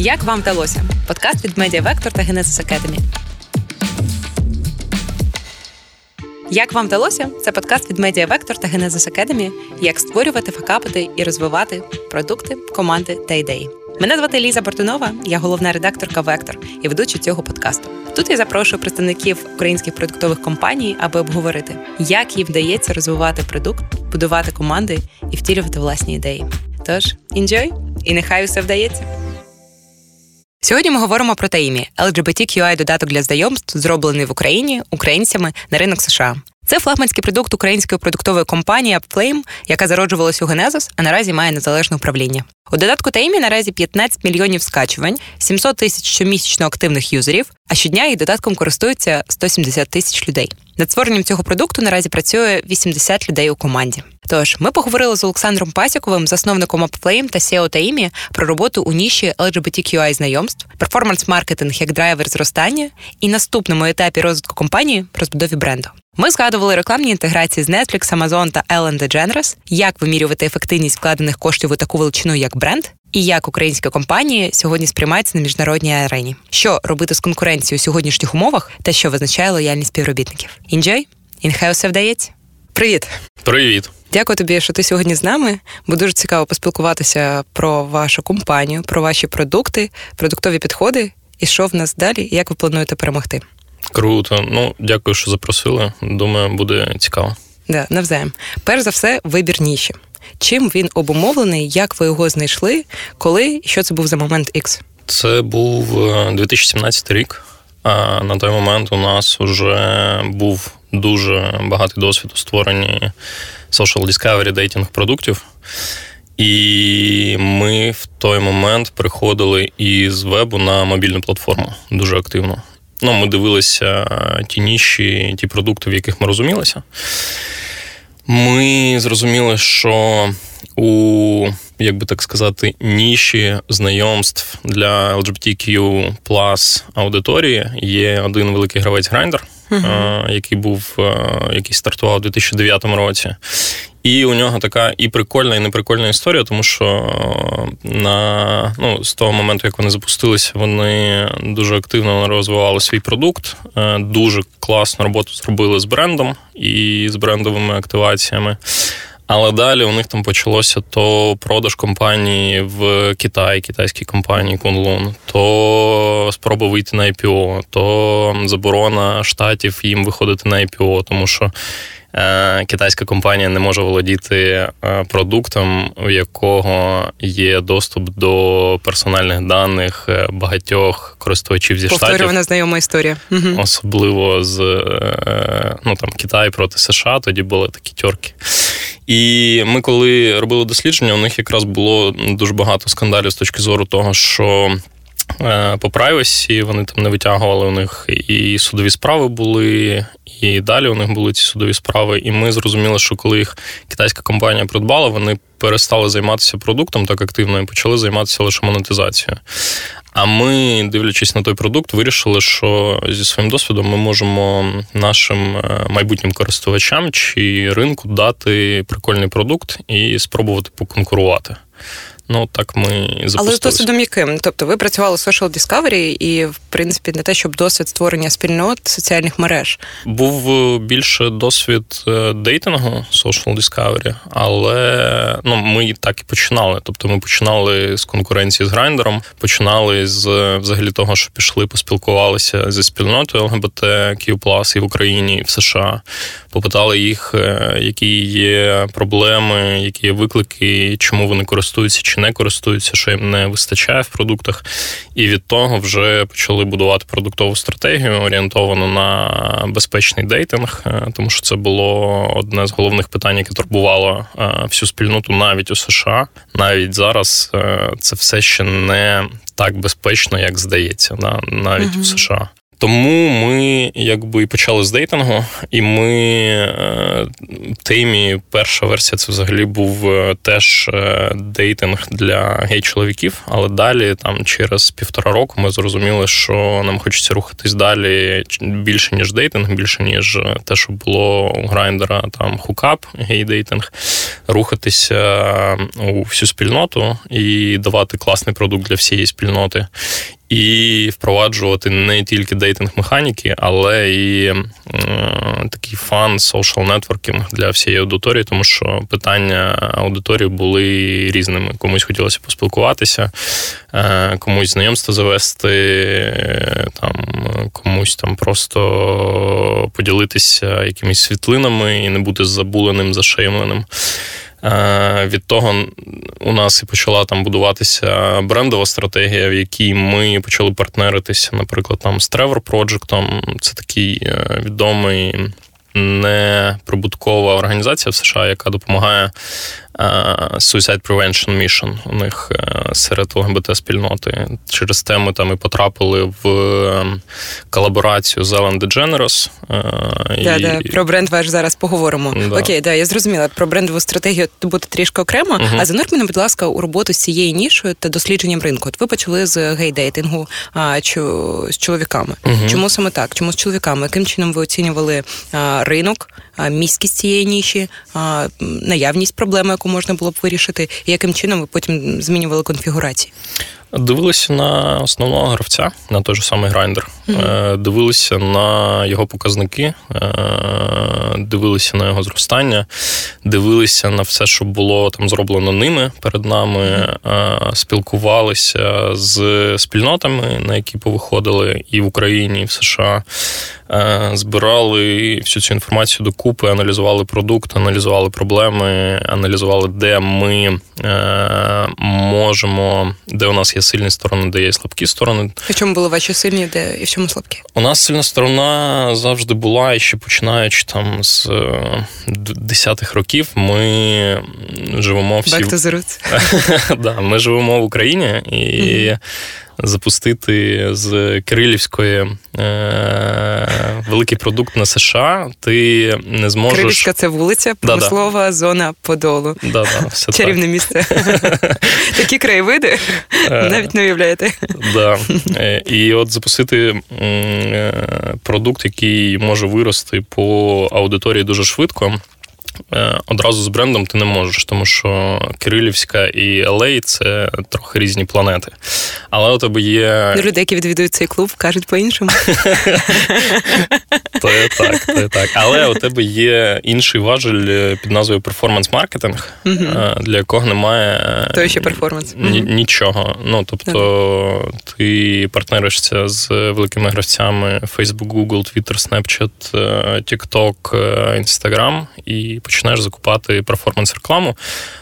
Як вам вдалося? Подкаст від Media Vector та Genesis Academy. Як вам вдалося? Це подкаст від Media Vector та Genesis Academy. Як створювати, факапити і розвивати продукти, команди та ідеї. Мене звати Ліза Бортунова, я головна редакторка Вектор і ведуча цього подкасту. Тут я запрошую представників українських продуктових компаній, аби обговорити, як їм вдається розвивати продукт, будувати команди і втілювати власні ідеї. Тож, enjoy! і нехай усе вдається. Сьогодні ми говоримо про Таїмі LGBTQI додаток для знайомств, зроблений в Україні українцями на ринок США. Це флагманський продукт української продуктової компанії Upflame, яка зароджувалась у Genesis, а наразі має незалежне управління. У додатку Таїмі наразі 15 мільйонів скачувань, 700 тисяч щомісячно активних юзерів, а щодня їх додатком користуються 170 тисяч людей. Над створенням цього продукту наразі працює 80 людей у команді. Тож ми поговорили з Олександром Пасіковим, засновником Upflame та SEO Таїмі, про роботу у ніші LGBTQI знайомств, перформанс-маркетинг як драйвер зростання і наступному етапі розвитку компанії розбудові бренду. Ми згадували рекламні інтеграції з Netflix, Amazon та Ellen DeGeneres, як вимірювати ефективність вкладених коштів у таку величину, як бренд, і як українська компанія сьогодні сприймається на міжнародній арені. Що робити з конкуренцією у сьогоднішніх умовах та що визначає лояльність співробітників? Enjoy! і нехай усе вдається. Привіт! Привіт! Дякую тобі, що ти сьогодні з нами. Бо дуже цікаво поспілкуватися про вашу компанію, про ваші продукти, продуктові підходи і що в нас далі, і як ви плануєте перемогти. Круто. Ну, дякую, що запросили. Думаю, буде цікаво. Да, навзаєм. Перш за все, вибір ніші. Чим він обумовлений, як ви його знайшли, коли що це був за момент X? Це був 2017 е, рік. А на той момент у нас вже був дуже багатий досвід у створенні social discovery дейтинг продуктів. І ми в той момент приходили із вебу на мобільну платформу дуже активно. Ну, Ми дивилися ті ніші, ті продукти, в яких ми розумілися. Ми зрозуміли, що у, як би так сказати, ніші знайомств для LGBTQ аудиторії є один великий гравець Grindr, uh-huh. який був, який стартував у 2009 році. І у нього така і прикольна, і неприкольна історія, тому що на ну, з того моменту, як вони запустилися, вони дуже активно розвивали свій продукт, е, дуже класну роботу зробили з брендом і з брендовими активаціями. Але далі у них там почалося то продаж компанії в Китаї, китайській компанії Kunlun, то спроба вийти на IPO, то заборона штатів їм виходити на IPO, тому що Е, китайська компанія не може володіти е, продуктом, у якого є доступ до персональних даних е, багатьох користувачів зі штатів. Повторювана знайома історія, особливо з ну там Китай проти США. Тоді були такі тьорки. І ми, коли робили дослідження, у них якраз було дуже багато скандалів з точки зору того, що. По прайвесі вони там не витягували у них і судові справи були, і далі у них були ці судові справи. І ми зрозуміли, що коли їх китайська компанія придбала, вони перестали займатися продуктом так активно і почали займатися лише монетизацією. А ми, дивлячись на той продукт, вирішили, що зі своїм досвідом ми можемо нашим е, майбутнім користувачам чи ринку дати прикольний продукт і спробувати поконкурувати. Ну так ми запустилися. Але з досвідом яким? Тобто ви працювали з Social Discovery і, в принципі, не те, щоб досвід створення спільнот соціальних мереж. Був е, більше досвід е, дейтингу Social Discovery, але ну, ми так і починали. Тобто ми починали з конкуренції з грайндером, починали з взагалі того, що пішли, поспілкувалися зі спільнотою LGBTQ+, і в Україні, і в США. Попитали їх, е, які є проблеми, які є виклики, чому вони користуються чи не користуються, що їм не вистачає в продуктах. І від того вже почали будувати продуктову стратегію, орієнтовану на безпечний дейтинг, е, тому що це було одне з головних питань, яке турбувало е, всю спільноту навіть у США. Навіть зараз це все ще не так безпечно, як здається, навіть uh-huh. у США. Тому ми якби і почали з дейтингу, і ми е, темі перша версія це взагалі був е, теж е, дейтинг для гей-чоловіків. Але далі, там через півтора року, ми зрозуміли, що нам хочеться рухатись далі більше ніж дейтинг, більше ніж те, що було у грайндера, там хукап, гей-дейтинг, рухатися у всю спільноту і давати класний продукт для всієї спільноти і впроваджувати не тільки дейтинг-механіки, але і е, такий фан, social нетворкінг для всієї аудиторії, тому що питання аудиторії були різними. Комусь хотілося поспілкуватися, е, комусь знайомство завести, там комусь там просто поділитися якимись світлинами і не бути забуленим, зашеймленим. Е, від того у нас і почала там будуватися брендова стратегія, в якій ми почали партнеритися, наприклад, там з Trevor Project. Це такий е, відомий неприбуткова організація в США, яка допомагає Suicide Prevention Mission у них е, серед ЛГБТ-спільноти. Через те ми там і потрапили в ем, колаборацію з Ellen DeGeneres. Е, да, і... да, Про бренд ваш зараз поговоримо. Да. Окей, да, я зрозуміла. Про брендову стратегію буде трішки окремо. Угу. А занурь мене, будь ласка, у роботу з цією нішою та дослідженням ринку. От ви почали з гейдейтингу а, чу, з чоловіками. Угу. Чому саме так? Чому з чоловіками? Яким чином ви оцінювали а, ринок, а, міськість цієї ніші, наявність проблеми, яку можна було б вирішити, і яким чином ви потім змінювали конфігурації? Дивилися на основного гравця, на той же самий грайндер. Mm-hmm. Дивилися на його показники, е, дивилися на його зростання, дивилися на все, що було там зроблено ними перед нами, mm-hmm. спілкувалися з спільнотами, на які повиходили і в Україні, і в США. Збирали всю цю інформацію докупи, аналізували продукт, аналізували проблеми, аналізували, де ми можемо, де у нас є сильні сторони, де є слабкі сторони. В чому були ваші сильні, де і в чому слабкі? У нас сильна сторона завжди була, і ще починаючи там з десятих років, ми живемо всі. Back to the roots. да, Ми живемо в Україні і. Запустити з Кирилівської е, великий продукт на США, ти не зможеш. Кирилівська це вулиця, промислова Да-да. зона Подолу. Да-да, все Чарівне так. місце. Такі краєвиди е, навіть не уявляєте. Да. Е, і от запустити е, продукт, який може вирости по аудиторії дуже швидко. Е, одразу з брендом ти не можеш, тому що Кирилівська і LA – це трохи різні планети. Але у тебе є. Люди, які відвідують цей клуб, кажуть по-іншому. То є так, то є так. Але у тебе є інший важель е, під назвою перформанс-маркетинг, е, для якого немає То ще перформанс. нічого. Ну, тобто, ти партнеришся з великими гравцями Facebook, Google, Twitter, Snapchat, TikTok, Instagram і починаєш закупати перформанс-рекламу,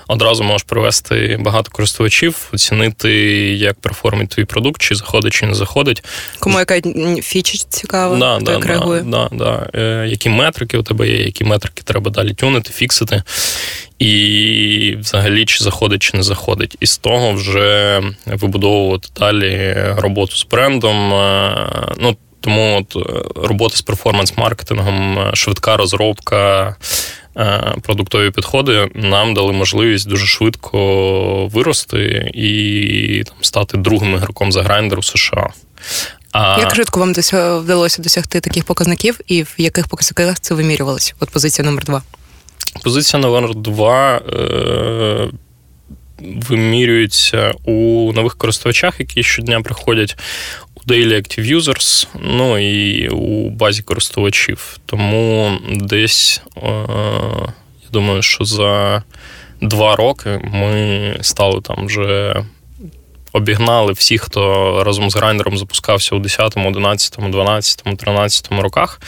одразу можеш привести багато користувачів, оцінити, як перформить твій продукт, чи заходить, чи не заходить. Кому яка фіча цікава, да, да, як да, реагує? Да, да. Е, Які метрики у тебе є, які метрики треба далі тюнити, фіксити. І взагалі, чи заходить, чи не заходить. І з того вже вибудовувати далі роботу з брендом. Е, ну, тому от е, робота з перформанс-маркетингом, швидка розробка, продуктові підходи нам дали можливість дуже швидко вирости і там стати другим ігроком за грайндер у США. А... Як швидко вам вдалося досягти таких показників, і в яких показниках це вимірювалося? От позиція номер два. Позиція номер два е- вимірюється у нових користувачах, які щодня приходять Daily Active Users, ну і у базі користувачів. Тому десь е, я думаю, що за два роки ми стали там вже. Обігнали всіх, хто разом з грайнером запускався у 10, 11, 12, 13 роках.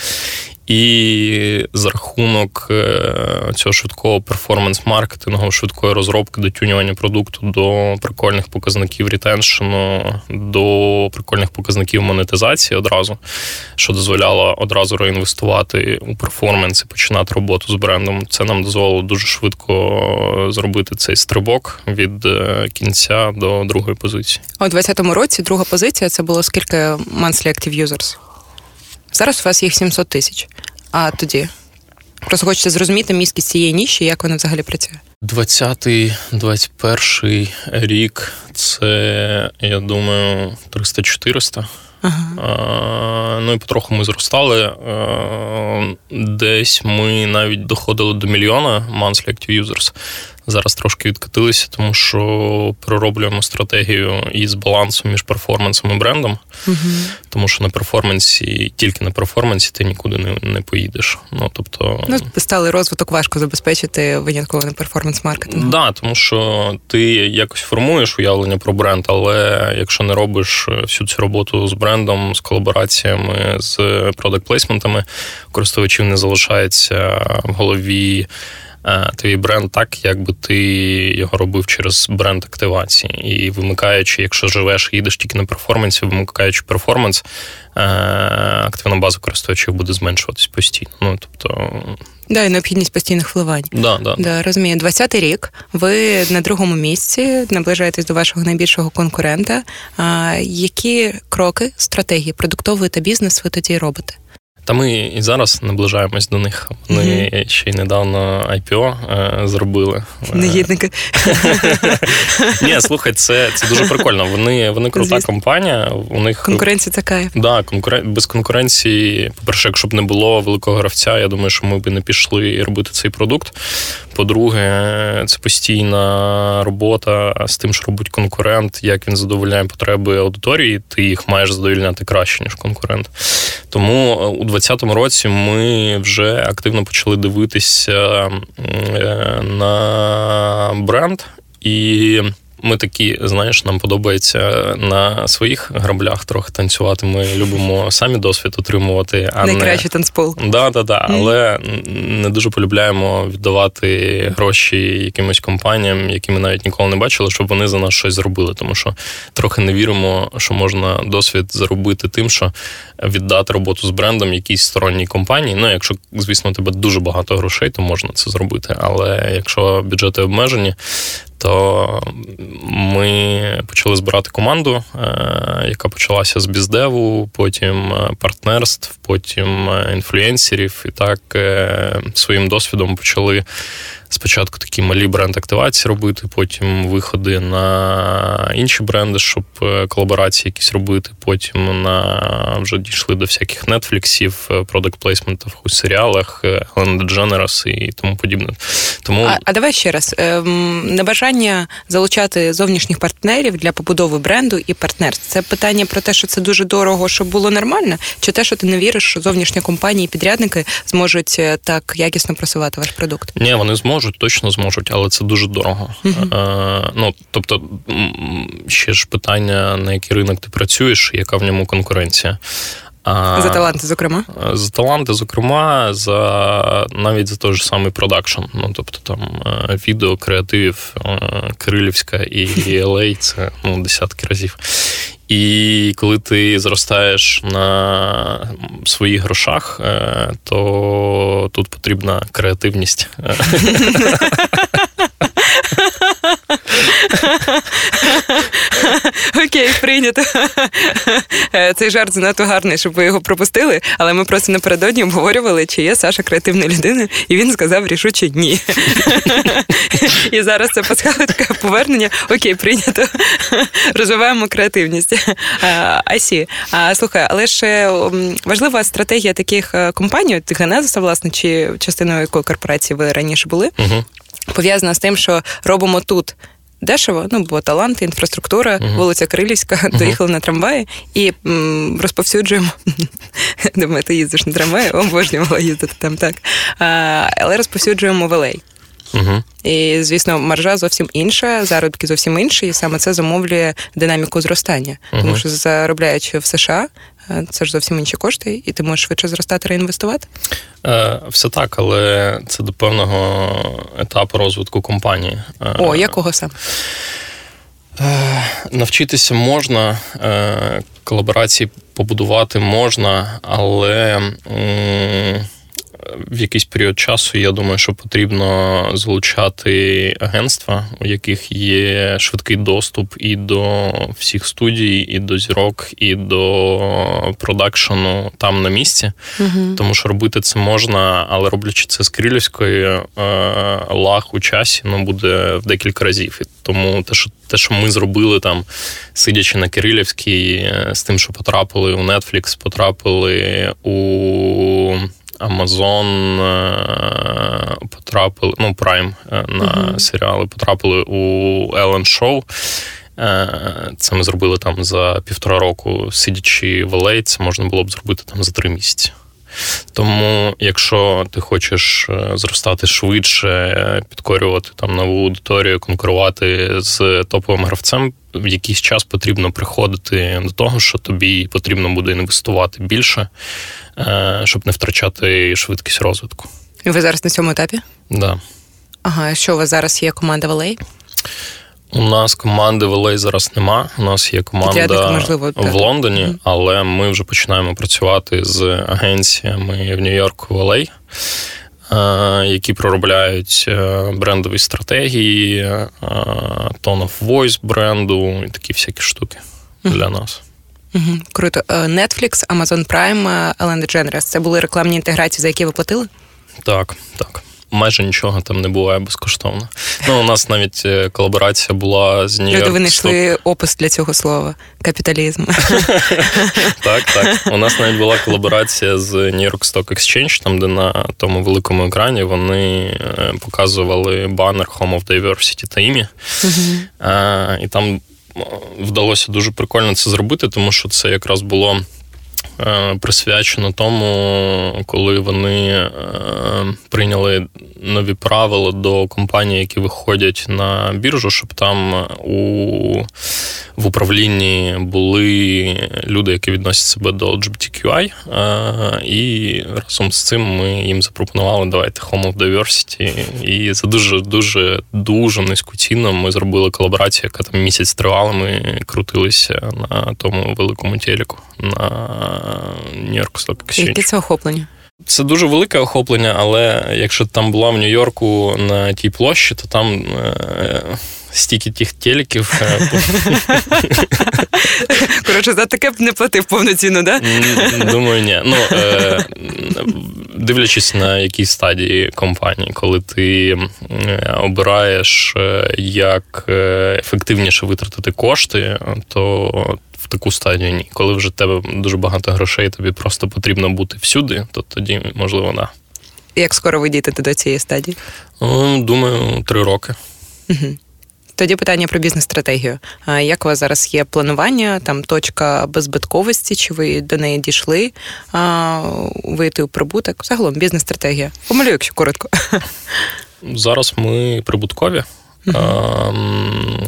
І за рахунок е, цього швидкого перформанс-маркетингу, швидкої розробки дотюнювання продукту до прикольних показників ретеншену, до прикольних показників монетизації одразу, що дозволяло одразу реінвестувати у перформанс і починати роботу з брендом. Це нам дозволило дуже швидко зробити цей стрибок від е, кінця до другої позиції. У 2020 році друга позиція це було скільки monthly active users? Зараз у вас їх 700 тисяч. А тоді просто хочеться зрозуміти міськість цієї ніші, як вона взагалі працює. 20-21 рік це, я думаю, 300-400. Ага. Ну і потроху ми зростали. Десь ми навіть доходили до мільйона monthly active users. Зараз трошки відкатилися, тому що перероблюємо стратегію із балансом між перформансом і брендом. Угу. Тому що на перформансі, тільки на перформансі, ти нікуди не не поїдеш. Ну тобто, ну сталий розвиток важко забезпечити винятково на перформанс маркетингу Так, да, тому що ти якось формуєш уявлення про бренд, але якщо не робиш всю цю роботу з брендом, з колабораціями, з продакт-плейсментами, користувачів не залишається в голові. Е, твій бренд так, якби ти його робив через бренд активації. І вимикаючи, якщо живеш їдеш тільки на перформансі, вимикаючи перформанс, е, активна база користувачів буде зменшуватись постійно. Ну тобто. Да, і необхідність постійних вливань. Да, да. Да, Розумію, 20-й рік. Ви на другому місці наближаєтесь до вашого найбільшого конкурента. А, Які кроки, стратегії продуктової та бізнес ви тоді робите? Та ми і зараз наближаємось до них. Вони mm-hmm. ще й недавно IPO е, зробили. Негідники. Ні, слухай, це це дуже прикольно. Вони вони крута Звісно. компанія. У них конкуренція кайф. Да, конкурен... без конкуренції. По-перше, якщо б не було великого гравця, я думаю, що ми б не пішли робити цей продукт. По-друге, це постійна робота з тим, що робить конкурент, як він задовольняє потреби аудиторії, ти їх маєш задовольняти краще, ніж конкурент. Тому у 2020 році ми вже активно почали дивитися е, на бренд і. Ми такі, знаєш, нам подобається на своїх граблях трохи танцювати. Ми любимо самі досвід отримувати. а Найкращий не... танцпол. Да, да, да. Але не дуже полюбляємо віддавати гроші якимось компаніям, які ми навіть ніколи не бачили, щоб вони за нас щось зробили. Тому що трохи не віримо, що можна досвід заробити тим, що віддати роботу з брендом якійсь сторонній компанії. Ну, якщо, звісно, у тебе дуже багато грошей, то можна це зробити. Але якщо бюджети обмежені, то ми почали збирати команду, е, яка почалася з біздеву, потім е, партнерств, потім е, інфлюенсерів. І так своїм досвідом почали спочатку такі малі бренд-активації робити, потім виходи на інші бренди, щоб е, колаборації якісь робити. Потім на вже дійшли до всяких нетфліксів, продакт плейсментів у серіалах, DeGeneres і тому подібне. Тому а, а давай ще раз ем, небажання залучати зовнішніх партнерів для побудови бренду і партнерств. Це питання про те, що це дуже дорого, щоб було нормально, чи те, що ти не віриш, що зовнішні компанії підрядники зможуть е, так якісно просувати ваш продукт? Ні, вони зможуть зможуть, точно зможуть, але це дуже дорого. Е, ну, Тобто, ще ж питання, на який ринок ти працюєш, яка в ньому конкуренція. А, За таланти, зокрема? За таланти, зокрема, за навіть за той же самий продакшн. Ну, тобто там е, відео, креатив, е, Кирилівська і LA – це ну, десятки разів. І коли ти зростаєш на своїх грошах, е, то тут потрібна креативність. Прийнято. Цей жарт занадто гарний, щоб ви його пропустили, але ми просто напередодні обговорювали, чи є Саша креативною людиною, і він сказав рішуче ні. І зараз це пасхалочка повернення. Окей, прийнято. Розвиваємо креативність. Асі. А слухай, але ж важлива стратегія таких е, компаній, ти Генезиса, власне, чи частиною якої корпорації ви раніше були, пов'язана з тим, що робимо тут. Дешево, ну бо таланти, інфраструктура, uh-huh. вулиця Крилівська, uh-huh. доїхали на трамваї і м, розповсюджуємо. Думаю, ти їздиш на трамваї, обожнювала їздити там так. А, Але розповсюджуємо велей. Угу. І, звісно, маржа зовсім інша, заробітки зовсім інші, і саме це замовлює динаміку зростання. Угу. Тому що заробляючи в США, це ж зовсім інші кошти, і ти можеш швидше зростати, реінвестувати? Е, Все так, але це до певного етапу розвитку компанії. Е, О, якого саме? Е, навчитися можна, е, колаборації побудувати можна, але. В якийсь період часу я думаю, що потрібно залучати агентства, у яких є швидкий доступ і до всіх студій, і до зірок, і до продакшену там на місці. Угу. Тому що робити це можна, але роблячи це з Кирилівської, е, лаг у часі ну, буде в декілька разів. І тому те, що те, що ми зробили там, сидячи на Кирилівській, е, з тим, що потрапили у Netflix, потрапили у. Amazon е, потрапили, ну, Prime е, на uh-huh. серіали потрапили у Ellen Show. Це ми зробили там за півтора року, сидячи в це можна було б зробити там за три місяці. Тому, якщо ти хочеш е, зростати швидше, підкорювати там нову аудиторію, конкурувати з топовим гравцем, в якийсь час потрібно приходити до того, що тобі потрібно буде інвестувати більше, е, щоб не втрачати швидкість розвитку. І ви зараз на цьому етапі? Так. Да. Ага, що у вас зараз є команда в LA? У нас команди в LA зараз нема. У нас є команда можливо, в Лондоні, mm-hmm. але ми вже починаємо працювати з агенціями в Нью-Йорку в LA, е, які проробляють е, брендові стратегії, е, tone of voice бренду і такі всякі штуки mm-hmm. для нас. Угу, Круто. Netflix, Amazon Prime, Ellen DeGeneres – це були рекламні інтеграції, за які ви платили? Так, так майже нічого там не буває безкоштовно. Ну, у нас навіть е, колаборація була з Люди винайшли опис для цього слова капіталізм. Так, так. У нас навіть була колаборація з New York Stock Exchange, там, де на тому великому екрані вони е, показували банер Home of Diversity та ім'я. І там вдалося дуже прикольно це зробити, тому що це якраз було. Е, присвячено тому, коли вони е, прийняли нові правила до компаній, які виходять на біржу, щоб там у в управлінні були люди, які відносять себе до LGBTQI, і разом з цим ми їм запропонували давайте Home of Diversity. І за дуже дуже дуже низьку ціну ми зробили колаборацію, яка там місяць тривала. Ми крутилися на тому великому телеку на Нью-Йорк Stock Exchange. Яке це охоплення? Це дуже велике охоплення, але якщо там була в Нью-Йорку на тій площі, то там е, стільки тих телеків. Е, Коротше, за таке б не платив повноцінно, да? Думаю, ні. Ну, е, Дивлячись на якій стадії компанії, коли ти обираєш, е, як ефективніше витратити кошти, то в таку стадію ні. Коли вже в тебе дуже багато грошей, тобі просто потрібно бути всюди, то тоді можливо да. Як скоро ви дійдете до цієї стадії? Ну, думаю, три роки. Угу. Тоді питання про бізнес-стратегію. Як у вас зараз є планування, там точка беззбитковості, чи ви до неї дійшли вийти у прибуток? Загалом бізнес-стратегія. Помалюю, якщо коротко. Зараз ми прибуткові. Угу. А,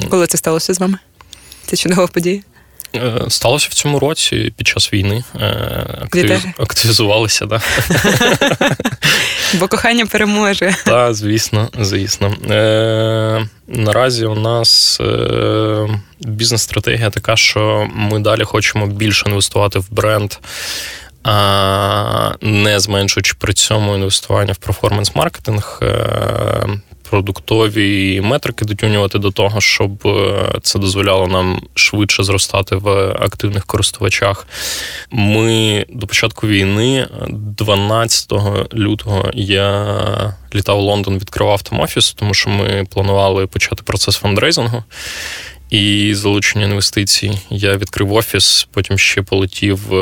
Коли це сталося з вами? Це чудова подія? Е, сталося в цьому році під час війни. Е, активіз... Активізувалися, так. Бо кохання переможе. Так, звісно, звісно. Е, Наразі у нас е, бізнес-стратегія така, що ми далі хочемо більше інвестувати в бренд. А не зменшуючи при цьому інвестування в перформанс-маркетинг, продуктові метрики дотюнювати до того, щоб е, це дозволяло нам швидше зростати в активних користувачах. Ми до початку війни, 12 лютого, я літав в Лондон, відкривав там офіс, тому що ми планували почати процес фандрейзингу і залучення інвестицій. Я відкрив офіс, потім ще полетів е,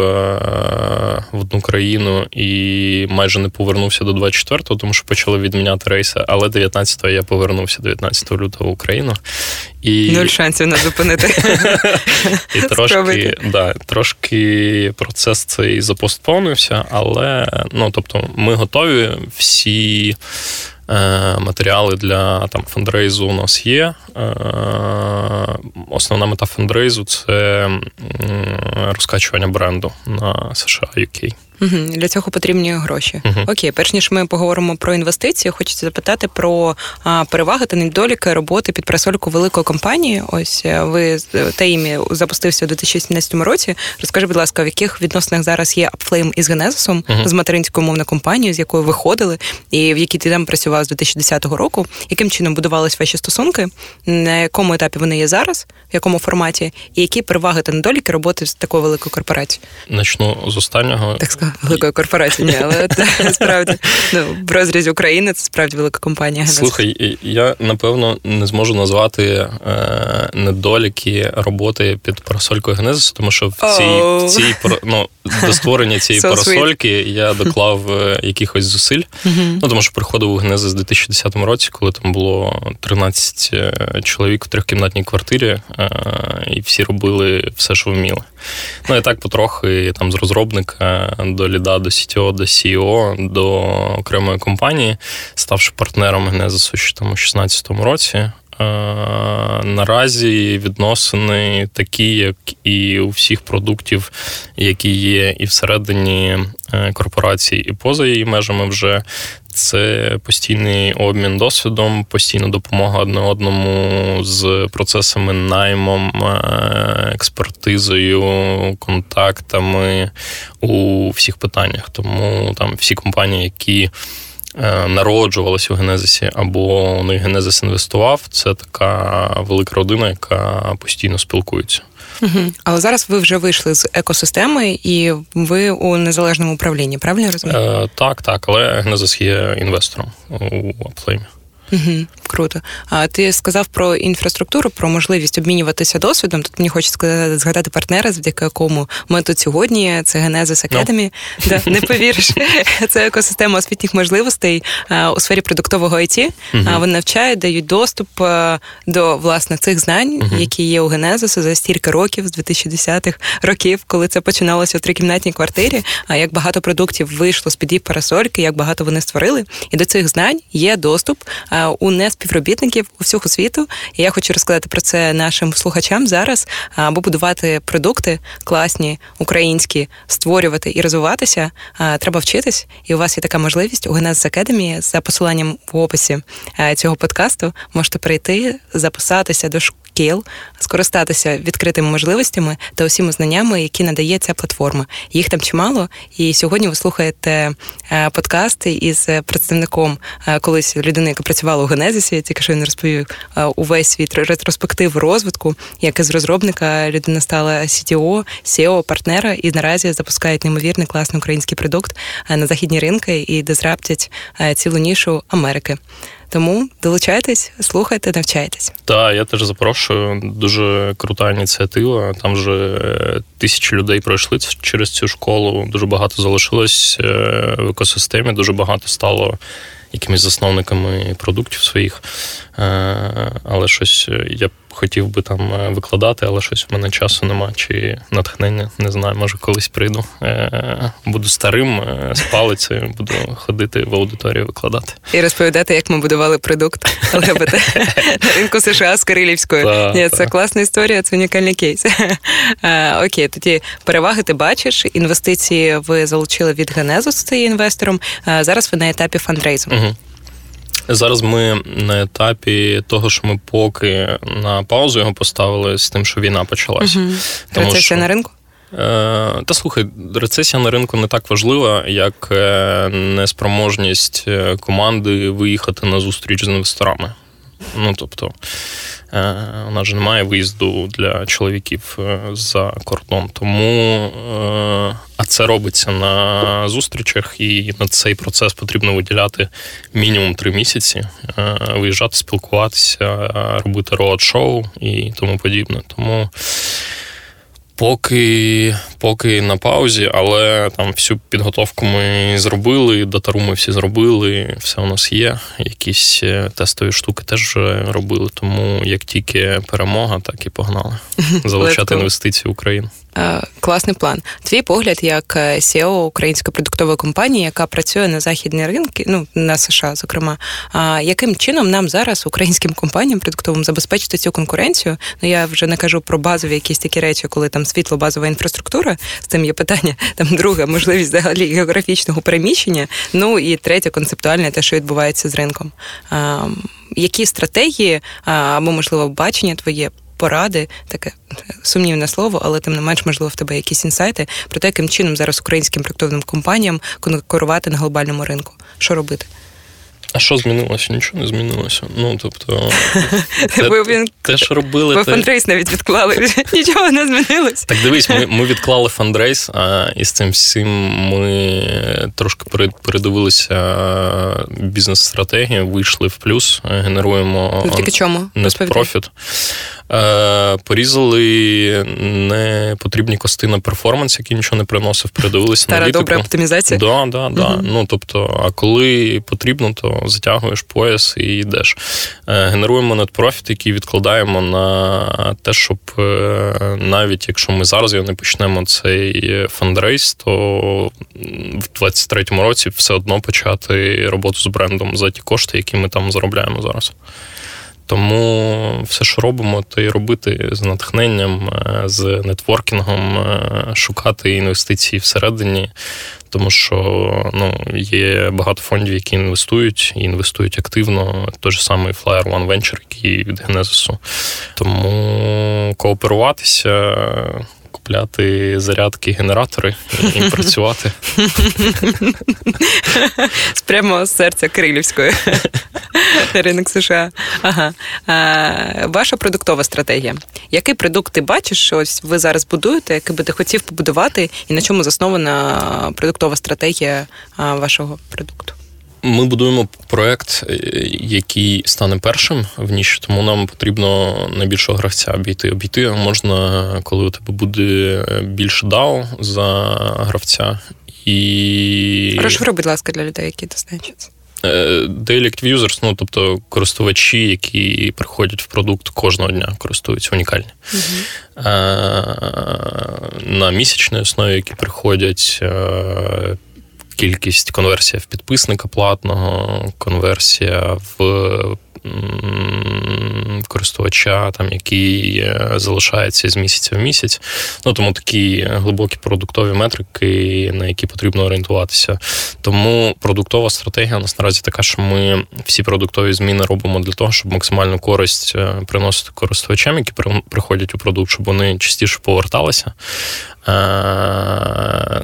в одну країну і майже не повернувся до 24-го, тому що почали відміняти рейси. Але 19-го я повернувся 19 лютого в Україну. І... Нуль шансів не зупинити. І трошки да, трошки процес цей запостповнився, але ну, тобто, ми готові всі. Е, матеріали для там фандрейзу у нас є. Е, основна мета фандрейзу це розкачування бренду на США UK. Угу. Для цього потрібні гроші. Угу. Окей, перш ніж ми поговоримо про інвестиції, хочеться запитати про а, переваги та недоліки роботи під пресольку великої компанії. Ось е, ви Таїмі запустився у 2017 році. Розкажи, будь ласка, в яких відносинах зараз є Upflame із Генезисом угу. з материнською мовною компанією, з якою ви ходили, і в якій ти там працював з 2010 року? Яким чином будувались ваші стосунки? На якому етапі вони є зараз, в якому форматі, і які переваги та недоліки роботи з такою великою корпорацією? Начну з останнього. Так сказав, великої корпорації, ні, але це справді ну, в розрізі України це справді велика компанія. Слухай, я напевно не зможу назвати е, недоліки роботи під парасолькою Генезису, тому що в цій oh. в цій ну, до створення цієї so парасольки sweet. я доклав е, якихось зусиль. Mm-hmm. Ну тому що приходив у Генезис у 2010 році, коли там було 13 е, чоловік в трьохкімнатній квартирі, е, і всі робили все, що вміли. Ну і так потрохи там з розробника до ліда, до CTO, до CEO, до окремої компанії, ставши партнером Генезису ще у 2016 році. Наразі відносини такі, як і у всіх продуктів, які є і всередині е, корпорації, і поза її межами вже. Це постійний обмін досвідом, постійна допомога одне одному з процесами наймом, е, експертизою, контактами у всіх питаннях. Тому там всі компанії, які Е, народжувалися у Генезисі, або у них Генезис інвестував. Це така велика родина, яка постійно спілкується. Угу. Але зараз ви вже вийшли з екосистеми і ви у незалежному управлінні, правильно я розумію? Е, Так, так, але Генезис є інвестором у Аплеймі. Угу, Круто. А ти сказав про інфраструктуру, про можливість обмінюватися досвідом. Тут мені хочеться згадати партнера, завдяки якому ми тут сьогодні. Це Genesis Academy. No. Да, Не повіриш, це екосистема освітніх можливостей у сфері продуктового IT. Uh-huh. Вони навчають, дають доступ до власне цих знань, uh-huh. які є у Genesis за стільки років, з 2010-х років, коли це починалося в трикімнатній квартирі. А як багато продуктів вийшло з під їх парасольки, як багато вони створили, і до цих знань є доступ у неспівробітників у всього світу. І я хочу розказати про це нашим слухачам зараз, або будувати продукти класні, українські, створювати і розвиватися. Треба вчитись, і у вас є така можливість у Genesis Academy за посиланням в описі цього подкасту. Можете прийти, записатися до шкіл, скористатися відкритими можливостями та усіма знаннями, які надає ця платформа. Їх там чимало. І сьогодні ви слухаєте подкасти із представником колись людини, яка працювала працювала у Генезисі, я тільки що він розповів увесь свій ретроспектив розвитку, як із розробника людина стала CTO, SEO, партнера, і наразі запускають неймовірний класний український продукт на західні ринки і дезраптять цілу нішу Америки. Тому долучайтесь, слухайте, навчайтесь. Так, я теж запрошую. Дуже крута ініціатива. Там вже е, тисячі людей пройшли через цю школу. Дуже багато залишилось е, в екосистемі. Дуже багато стало якимись засновниками продуктів своїх. Е, але щось я хотів би там е, викладати, але щось у мене часу нема, чи натхнення, не знаю, може колись прийду. Е, буду старим з палицею, буду ходити в аудиторію викладати. І розповідати, як ми будували продукт ЛГБТ на ринку США з Кирилівською. Ні, Це класна історія, це унікальний кейс. Окей, тоді переваги ти бачиш. Інвестиції ви залучили від Генезу з цією інвестором. Зараз ви на етапі фандрейзу. Зараз ми на етапі того, що ми поки на паузу його поставили з тим, що війна почалася. Угу. Рецесія що... на ринку? Е, та слухай, рецесія на ринку не так важлива, як е, неспроможність е, команди виїхати на зустріч з інвесторами. Ну тобто е, у нас же немає виїзду для чоловіків е, за кордон. Тому е, а це робиться на зустрічах, і на цей процес потрібно виділяти мінімум три місяці, виїжджати, спілкуватися, робити роад-шоу і тому подібне. Тому Поки поки на паузі, але там всю підготовку ми зробили, датару ми всі зробили, все у нас є. Якісь е, тестові штуки теж робили. Тому як тільки перемога, так і погнали залучати інвестиції в Україну. Е, класний план. Твій погляд, як е, CEO української продуктової компанії, яка працює на західні ринки, ну на США, зокрема, яким чином нам зараз українським компаніям продуктовим забезпечити цю конкуренцію? Ну я вже не кажу про базові якісь такі речі, коли там світло, базова інфраструктура. З цим є питання. Там друге, можливість взагалі географічного переміщення. Ну і третє концептуальне, те, що відбувається з ринком. Які стратегії або можливо бачення твоє? Поради, таке сумнівне слово, але тим не менш, можливо, в тебе якісь інсайти про те, яким чином зараз українським проектовним компаніям конкурувати на глобальному ринку. Що робити? А що змінилося? Нічого не змінилося. Ну, тобто, те, ви, те що робили. Ви те... фандрейс навіть відклали, нічого не змінилось. Так дивись, ми ми відклали фандрейс, а із цим всім ми трошки передивилися бізнес-стратегію, вийшли в плюс, генеруємо ну, Тільки чому? профіт. Е, порізали непотрібні кости на перформанс, які нічого не приносив, передивилися Стара добра оптимізація? Да, да, да. Угу. Ну, тобто, а коли потрібно, то затягуєш пояс і йдеш. Е, генеруємо нетпрофіт, який відкладаємо на те, щоб е, навіть якщо ми зараз його не почнемо цей фандрейс, то в 23-му році все одно почати роботу з брендом за ті кошти, які ми там заробляємо зараз. Тому все, що робимо, то і робити з натхненням, е, з нетворкінгом, е, шукати інвестиції всередині, тому що ну, є багато фондів, які інвестують і інвестують активно. Той же самий Flyer One Venture, який від Генезису. Тому кооперуватися купляти зарядки, генератори і працювати. З прямого серця Кирилівської. Ринок США. Ага. А, Ваша продуктова стратегія. Який продукт ти бачиш, що ось ви зараз будуєте, який би ти хотів побудувати, і на чому заснована продуктова стратегія вашого продукту? Ми будуємо проект, е, який стане першим в ніші, тому нам потрібно найбільшого гравця обійти. Обійти можна, коли у тебе буде більше DAO за гравця. І... Розшифруй, будь ласка, для людей, які дознаються. Е, Users, ну тобто користувачі, які приходять в продукт кожного дня, користуються унікальні. Uh-huh. На місячній основі, які приходять кількість конверсія в підписника платного, конверсія в користувача, там який е, залишається з місяця в місяць. Ну тому такі глибокі продуктові метрики, на які потрібно орієнтуватися. Тому продуктова стратегія у нас наразі така, що ми всі продуктові зміни робимо для того, щоб максимальну користь е, приносити користувачам, які приходять у продукт, щоб вони частіше поверталися. Е,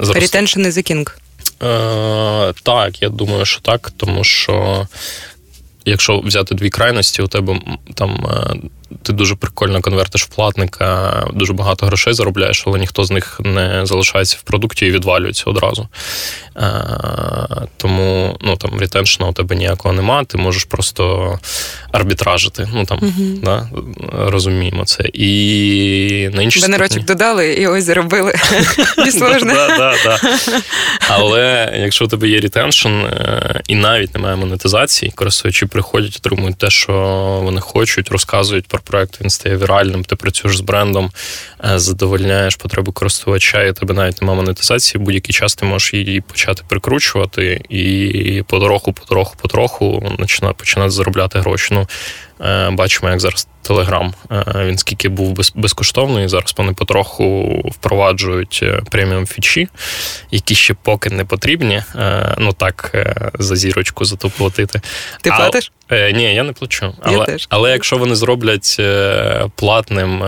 Retention is the king. Е, Так, я думаю, що так, тому що якщо взяти дві крайності, у тебе там е, ти дуже прикольно конвертиш в платника, дуже багато грошей заробляєш, але ніхто з них не залишається в продукті і відвалюється одразу. Е, тому ну, там ретеншна у тебе ніякого нема, ти можеш просто арбітражити. Ну там uh да, розуміємо це. І на інші Бенерочок додали і ось заробили. Але якщо у тебе є ретеншн е, і навіть немає монетизації, користувачі приходять, отримують те, що вони хочуть, розказують проект, він стає віральним, ти працюєш з брендом, е, задовольняєш потреби користувача, і тебе навіть немає монетизації. Будь-який час ти можеш її почати прикручувати, і потроху, потроху, потроху починати заробляти гроші. Ну, бачимо, як зараз Телеграм. Він скільки був безкоштовний. Зараз вони потроху впроваджують е, преміум фічі, які ще поки не потрібні. Е, ну так, за зірочку за то платити. Ти а, платиш? Ні, я не плачу. Але теж. але якщо вони зроблять платним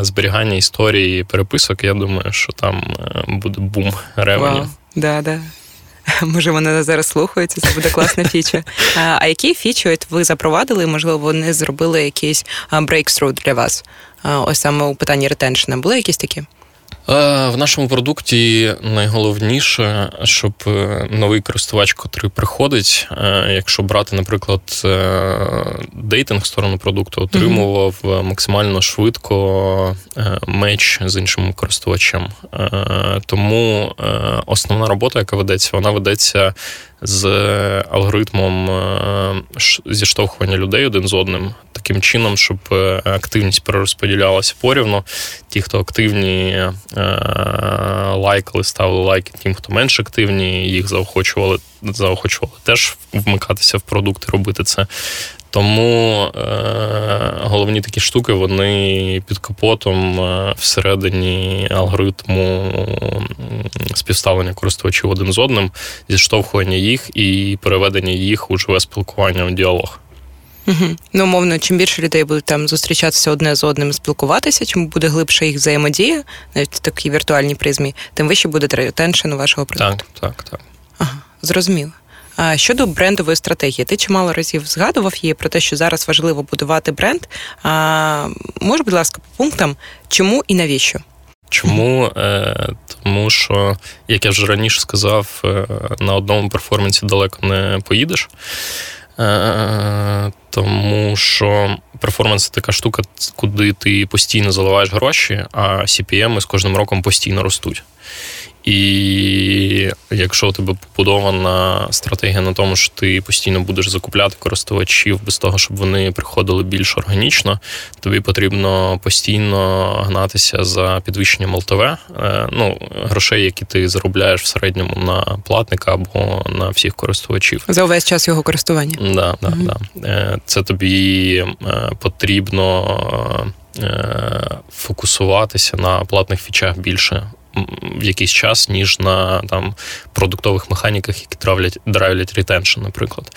зберігання історії переписок, я думаю, що там буде бум ревеню. Да, да. Може, вони зараз слухаються, це буде класна фіча. А які фічі ви запровадили? Можливо, вони зробили якийсь брейкстру для вас? Ось саме у питанні ретеншена. Були якісь такі? Е, в нашому продукті найголовніше, щоб е, новий користувач, котрий приходить, е, якщо брати, наприклад, дейтинг сторону продукту, отримував mm-hmm. максимально швидко меч з іншим користувачем. Тому основна робота, яка ведеться, вона ведеться з алгоритмом зіштовхування людей один з одним, таким чином, щоб активність перерозподілялася порівну. Ті, хто активні. Е, лайкали, ставили лайки тим, хто менш активні, їх заохочували заохочували теж вмикатися в продукти, робити це. Тому е, головні такі штуки вони під капотом е, всередині алгоритму співставлення користувачів один з одним, зіштовхування їх і переведення їх у живе спілкування у діалог. Угу. Ну, умовно, чим більше людей будуть там зустрічатися одне з одним, спілкуватися, чим буде глибше їх взаємодія, навіть в такій віртуальній призмі, тим вище буде ретеншн вашого продукту. Так, так, так. Ага, зрозуміло. А щодо брендової стратегії, ти чимало разів згадував її про те, що зараз важливо будувати бренд. А, Може, будь ласка, по пунктам, чому і навіщо? Чому? Е, Тому що, як я вже раніше сказав, е, на одному перформансі далеко не поїдеш. Тому що перформанс це така штука, куди ти постійно заливаєш гроші, а CPM з кожним роком постійно ростуть. І якщо у тебе побудована стратегія на тому, що ти постійно будеш закупляти користувачів без того, щоб вони приходили більш органічно, тобі потрібно постійно гнатися за підвищенням ЛТВ, е, ну грошей, які ти заробляєш в середньому на платника або на всіх користувачів. За увесь час його користування. Да, да, mm да. Це тобі е, потрібно. Фокусуватися на платних фічах більше в якийсь час, ніж на там продуктових механіках, які травлять драйвлять ретеншн, наприклад.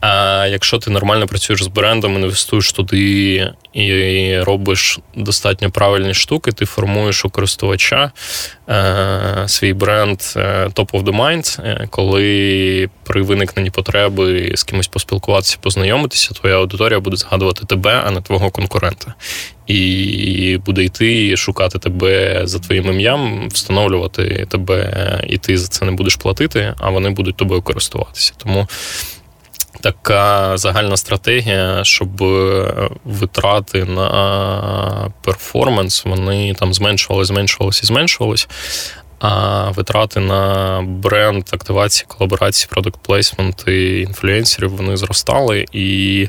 А якщо ти нормально працюєш з брендом, інвестуєш туди і робиш достатньо правильні штуки, ти формуєш у користувача е, свій бренд е, top of the mind, е, коли при виникненні потреби з кимось поспілкуватися, познайомитися, твоя аудиторія буде згадувати тебе, а не твого конкурента. І буде йти шукати тебе за твоїм ім'ям, встановлювати тебе, і ти за це не будеш платити, а вони будуть тобою користуватися. Тому така загальна стратегія, щоб е, витрати на перформанс вони там зменшувалися, зменшувалися і зменшувались а витрати на бренд, активації, колаборації, продукт плейсмент і інфлюенсерів вони зростали, і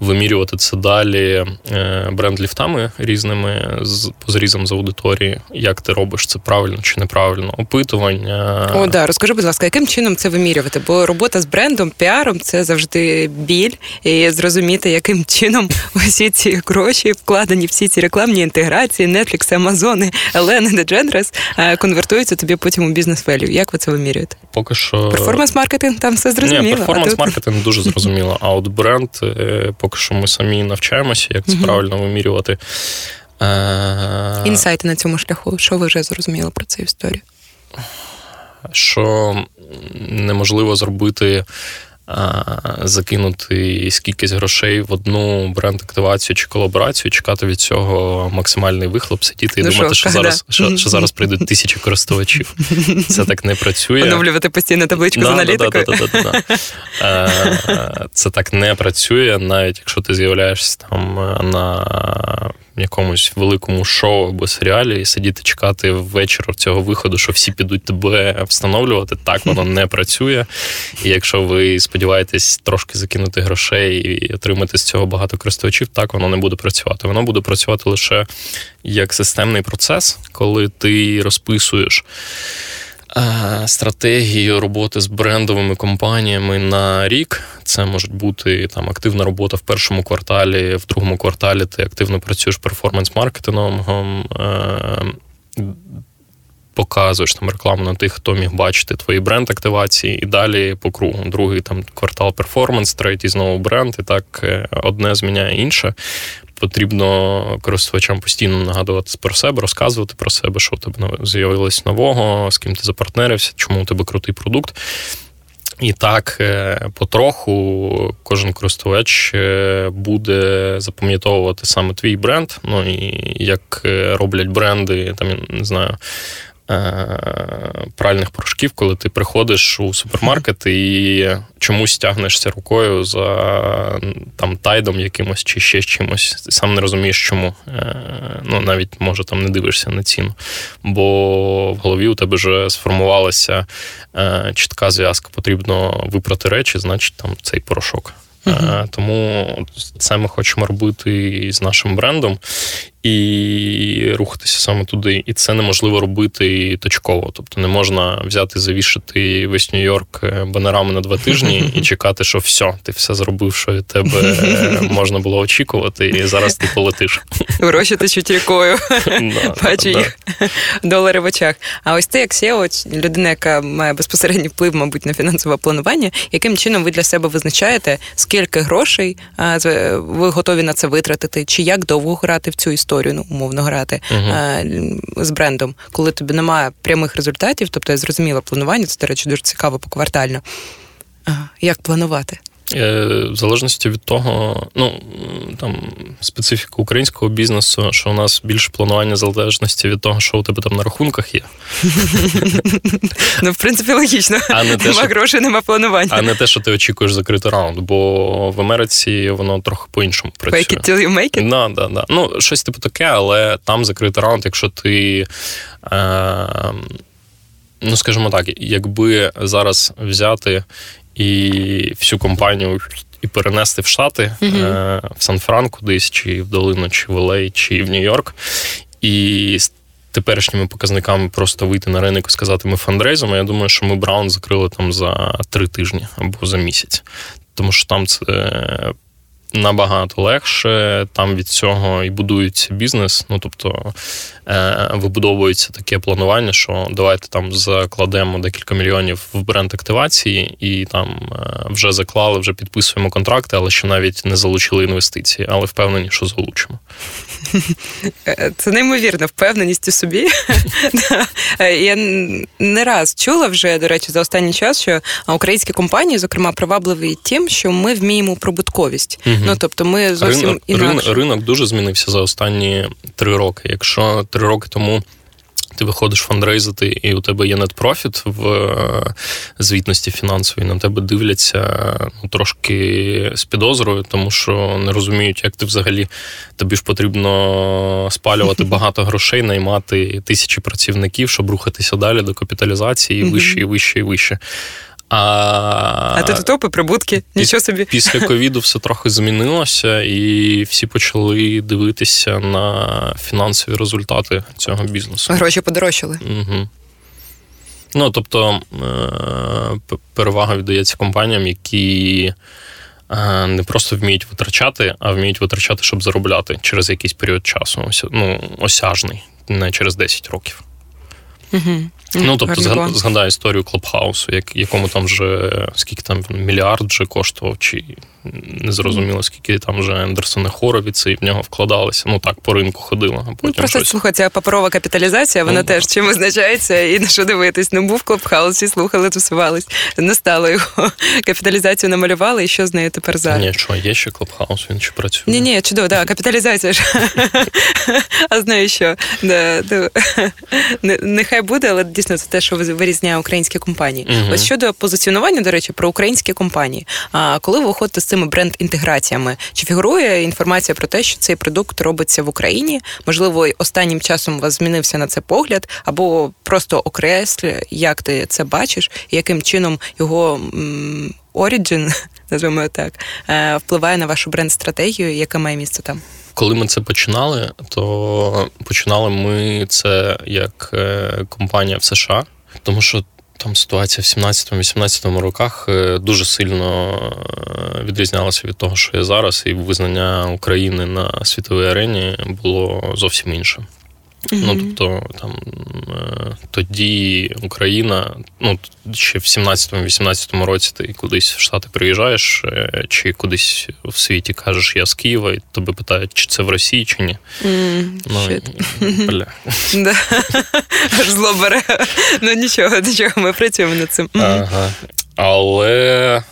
вимірювати це далі е, бренд-ліфтами різними з по зрізам з аудиторії. Як ти робиш це правильно чи неправильно? Опитування. О, да, розкажи, будь ласка, яким чином це вимірювати? Бо робота з брендом, піаром це завжди біль, і зрозуміти, яким чином усі ці гроші вкладені, всі ці рекламні інтеграції, Netflix, Amazon, Ellen DeGeneres конвертуються тобі потім у бізнес велю Як ви це вимірюєте? Поки що перформанс-маркетинг там все зрозуміло. Ні, перформанс-маркетинг тут... дуже зрозуміло. А от бренд, е, поки що ми самі навчаємося, як це правильно вимірювати. Е, Інсайти на цьому шляху. Що ви вже зрозуміли про цю історію? Що неможливо зробити закинути скількись грошей в одну бренд-активацію чи колаборацію, чекати від цього максимальний вихлоп, сидіти і ну, думати, що зараз що, що зараз прийдуть тисячі користувачів. Це так не працює. Оновлювати постійно табличку да, з аналітикою. Да, да, е, Це так не працює, навіть якщо ти з'являєшся там на якомусь великому шоу або серіалі і сидіти чекати ввечері цього виходу, що всі підуть тебе встановлювати. Так воно не працює. І якщо ви сподіваєтесь трошки закинути грошей і отримати з цього багато користувачів, так воно не буде працювати. Воно буде працювати лише як системний процес, коли ти розписуєш. Стратегію роботи з брендовими компаніями на рік. Це може бути там активна робота в першому кварталі, в другому кварталі ти активно працюєш перформанс-маркетингом, е, показуєш там рекламу на тих, хто міг бачити твої бренд-активації, і далі по кругу. Другий там квартал перформанс, третій знову бренд, і так е, одне зміняє інше потрібно користувачам постійно нагадувати про себе, розказувати про себе, що у тебе з'явилось нового, з ким ти запартнерився, чому у тебе крутий продукт. І так, е, потроху кожен користувач е, буде запам'ятовувати саме твій бренд. Ну і як роблять бренди, там я не знаю, пральних порошків, коли ти приходиш у супермаркет і чомусь тягнешся рукою за там тайдом якимось чи ще чимось. Ти сам не розумієш, чому. Е, ну, навіть може там не дивишся на ціну. Бо в голові у тебе вже сформувалася е, чітка зв'язка. Потрібно випрати речі, значить там цей порошок. Uh-huh. Тому це ми хочемо робити з нашим брендом. І рухатися саме туди. І це неможливо робити точково. Тобто не можна взяти, завішати весь Нью-Йорк е, банерами на два тижні і чекати, що все, ти все зробив, що від тебе можна було очікувати, і зараз ти полетиш. Гроші течуть рікою. Бачу їх долари в очах. А ось ти, як SEO, людина, яка має безпосередній вплив, мабуть, на фінансове планування, яким чином ви для себе визначаєте, скільки грошей ви готові на це витратити, чи як довго грати в цю історію? Історію, ну умовно грати uh з брендом, коли тобі немає прямих результатів, тобто я зрозуміла планування, це, до речі, дуже цікаво поквартально. Як планувати? Е, в залежності від того, ну там специфіка українського бізнесу, що у нас більше планування в залежності від того, що у тебе там на рахунках є. Ну, в принципі, логічно. А не те, Нема що... грошей, нема планування. А не те, що ти очікуєш закрити раунд, бо в Америці воно трохи по-іншому працює. Fake it till you make it? Да, да, да. Ну, щось типу таке, але там закрити раунд, якщо ти. Е... Ну, скажімо так, якби зараз взяти і всю компанію і перенести в Штати, mm-hmm. в Сан-Фран кудись, чи в Долину, чи в Олей, чи в Нью-Йорк. І з теперішніми показниками просто вийти на ринок і сказати, ми фандрейзимо. Я думаю, що ми Браун закрили там за три тижні або за місяць. Тому що там це набагато легше. Там від цього і будується бізнес. Ну тобто е, вибудовується таке планування, що давайте там закладемо декілька мільйонів в бренд активації, і там е, вже заклали, вже підписуємо контракти, але ще навіть не залучили інвестиції, але впевнені, що залучимо. Е, це неймовірна впевненість у собі. Я не раз чула вже, до речі, за останній час, що українські компанії, зокрема, привабливі тим, що ми вміємо прибутковість. Ну тобто, ми зовсім ринок, інакше. ринок дуже змінився за останні три роки. Якщо три роки тому. Ти виходиш фандрейзити, і у тебе є нетпрофіт в е, звітності фінансовій. На тебе дивляться ну, трошки з підозрою, тому що не розуміють, як ти взагалі тобі ж потрібно спалювати багато грошей, наймати тисячі працівників, щоб рухатися далі до капіталізації вище і вище і вище. А а тут топи, прибутки, нічого собі. Після ковіду все трохи змінилося, і всі почали дивитися на фінансові результати цього бізнесу. Гроші подорожчали. Угу. Ну, тобто е, перевага віддається компаніям, які е, не просто вміють витрачати, а вміють витрачати, щоб заробляти через якийсь період часу. Ну, осяжний, не через 10 років. Угу. Ну, тобто, Гарний згадай історію Клабхаусу, як, якому там вже скільки там мільярд вже коштував, чи не зрозуміло, скільки там вже Ендерсони Хоровіці в нього вкладалися. Ну так, по ринку ходила. А потім ну, Просто щось... слухай, ця паперова капіталізація, вона ну, теж чим визначається і на що дивитись. Ну, був Клабхаус, всі слухали, тусувались. Не стало його. Капіталізацію намалювали, і що з нею тепер зараз? Ні, що, є ще Клабхаус, він ще працює. Ні, ні, чудово, да, капіталізація ж. А знаю що. Нехай буде, але дійсно це те, що вирізняє українські компанії. Ось щодо позиціонування, до речі, про українські компанії. А коли ви виходите з цими бренд-інтеграціями, чи фігурує інформація про те, що цей продукт робиться в Україні? Можливо, останнім часом у вас змінився на це погляд, або просто окреслює, як ти це бачиш, і яким чином його Origin, називаємо так, е, впливає на вашу бренд-стратегію, яка має місце там? Коли ми це починали, то починали ми це як е, компанія в США, тому що там ситуація в 17-18 роках е, дуже сильно відрізнялася від того, що є зараз, і визнання України на світовій арені було зовсім інше. Mm-hmm. Ну, тобто, там е, тоді Україна, ну ще в 17-18 році ти кудись в Штати приїжджаєш, е, чи кудись в світі кажеш, я з Києва, і тебе питають, чи це в Росії, чи ні. Mm, ну, бля. Аж зло бере. Ну нічого, нічого, ми працюємо над цим. Ага. Але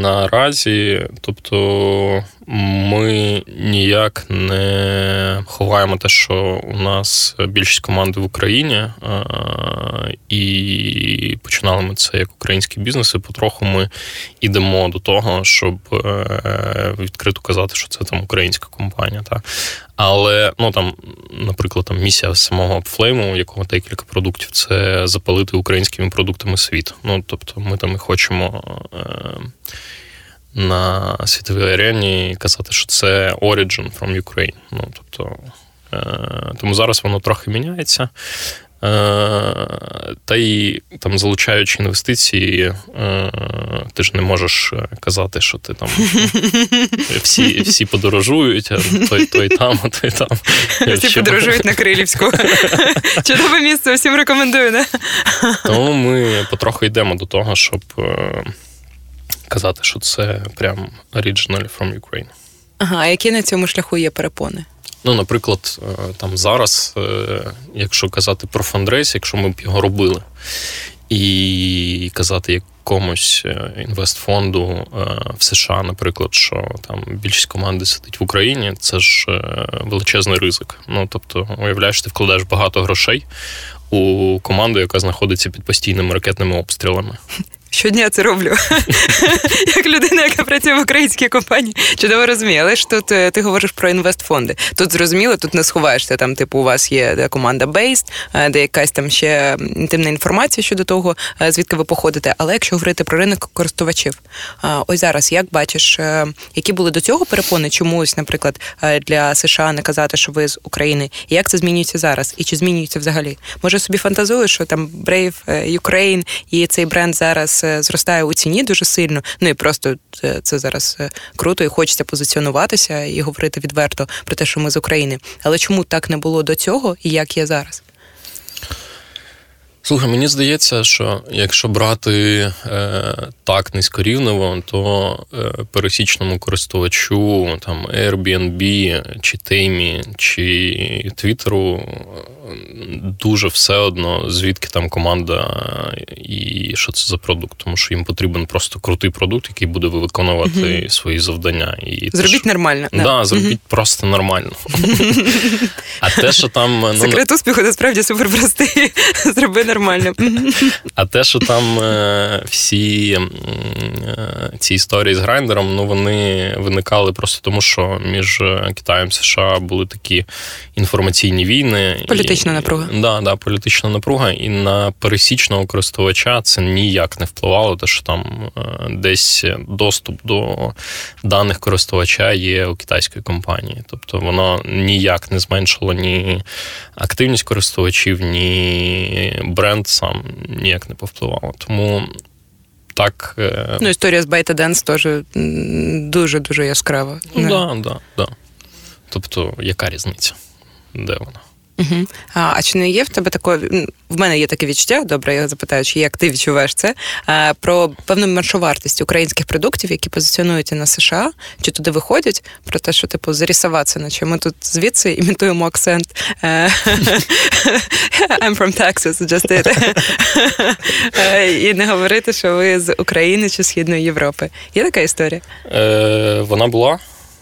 наразі, тобто, ми ніяк не ховаємо те, що у нас більшість команди в Україні, і починали ми це як український бізнес, і потроху ми йдемо до того, щоб е, відкрито казати, що це там українська компанія. Так? Але ну там, наприклад, там місія самого Upflame, у якого декілька продуктів, це запалити українськими продуктами світ. Ну тобто, ми там і хочемо. Е- на світовій арені казати, що це Origin from Ukraine. Ну, тобто, Тому зараз воно трохи міняється. Е, та й там залучаючи інвестиції, е, ти ж не можеш е, казати, що ти там всі всі подорожують, а той той там, а той там. Всі подорожують на Крилівську. Чудове місце, всім рекомендую. не? Тому ми потроху йдемо до того, щоб казати, що це прям originally from Ukraine. Ага, а які на цьому шляху є перепони? Ну, наприклад, е, там зараз, е, якщо казати про фандрейс, якщо ми б його робили, і казати якомусь е, інвестфонду в США, наприклад, що там більшість команди сидить в Україні, це ж величезний ризик. Ну тобто, уявляєш, ти вкладаєш багато грошей у команду, яка знаходиться під постійними ракетними обстрілами. Щодня це роблю. Як людина, яка працює в українській компанії, чудово розуміє. Але ж тут е, ти говориш про інвестфонди. Тут зрозуміло, тут не сховаєшся. Там, типу, у вас є де команда Based, е, де якась там ще інтимна інформація щодо того, е, звідки ви походите. Але якщо говорити про ринок користувачів, ось зараз як бачиш, які були до цього перепони, чомусь, наприклад, для США не казати, що ви з України, і як це змінюється зараз, і чи змінюється взагалі? Може собі фантазуєш, що там Brave Ukraine і цей бренд зараз зростає у ціні дуже сильно. Ну і просто це, це зараз е, круто, і хочеться позиціонуватися і говорити відверто про те, що ми з України. Але чому так не було до цього, і як є зараз? Слухай, мені здається, що якщо брати е, так низькорівнево, то е, пересічному користувачу там Airbnb, чи Теймі, чи Твіттеру дуже все одно, звідки там команда і що це за продукт, тому що їм потрібен просто крутий продукт, який буде виконувати mm свої завдання. І Зробіть те, нормально. Да, да зробіть mm просто нормально. А те, що там ну, секрет успіху насправді суперпростий. Зроби нормально. А те, що там е, всі е, ці історії з грайндером, ну вони виникали просто тому, що між Китаєм і США були такі інформаційні війни. Політична напруга. Да, да, політична напруга, і на пересічного користувача це ніяк не впливало, те, що там е, десь доступ до даних користувача є у китайської компанії. Тобто воно ніяк не зменшило ні активність користувачів, ні бренд сам ніяк не повпливало. Тому. Так, е, ну, історія з ByteDance теж дуже дуже яскрава. Ну, да, да, да. Тобто, яка різниця? Де вона? Угу. А а чи не є в тебе такої? В мене є таке відчуття, добре, я запитаю, чи як ти відчуваєш це а, про певну меншовартість українських продуктів, які позиціонуються на США, чи туди виходять, про те, що типу зарісуватися, наче ми тут звідси імітуємо акцент. Е, I'm from Texas, just it. Е, і не говорити, що ви з України чи Східної Європи. Є така історія? Е, Вона була.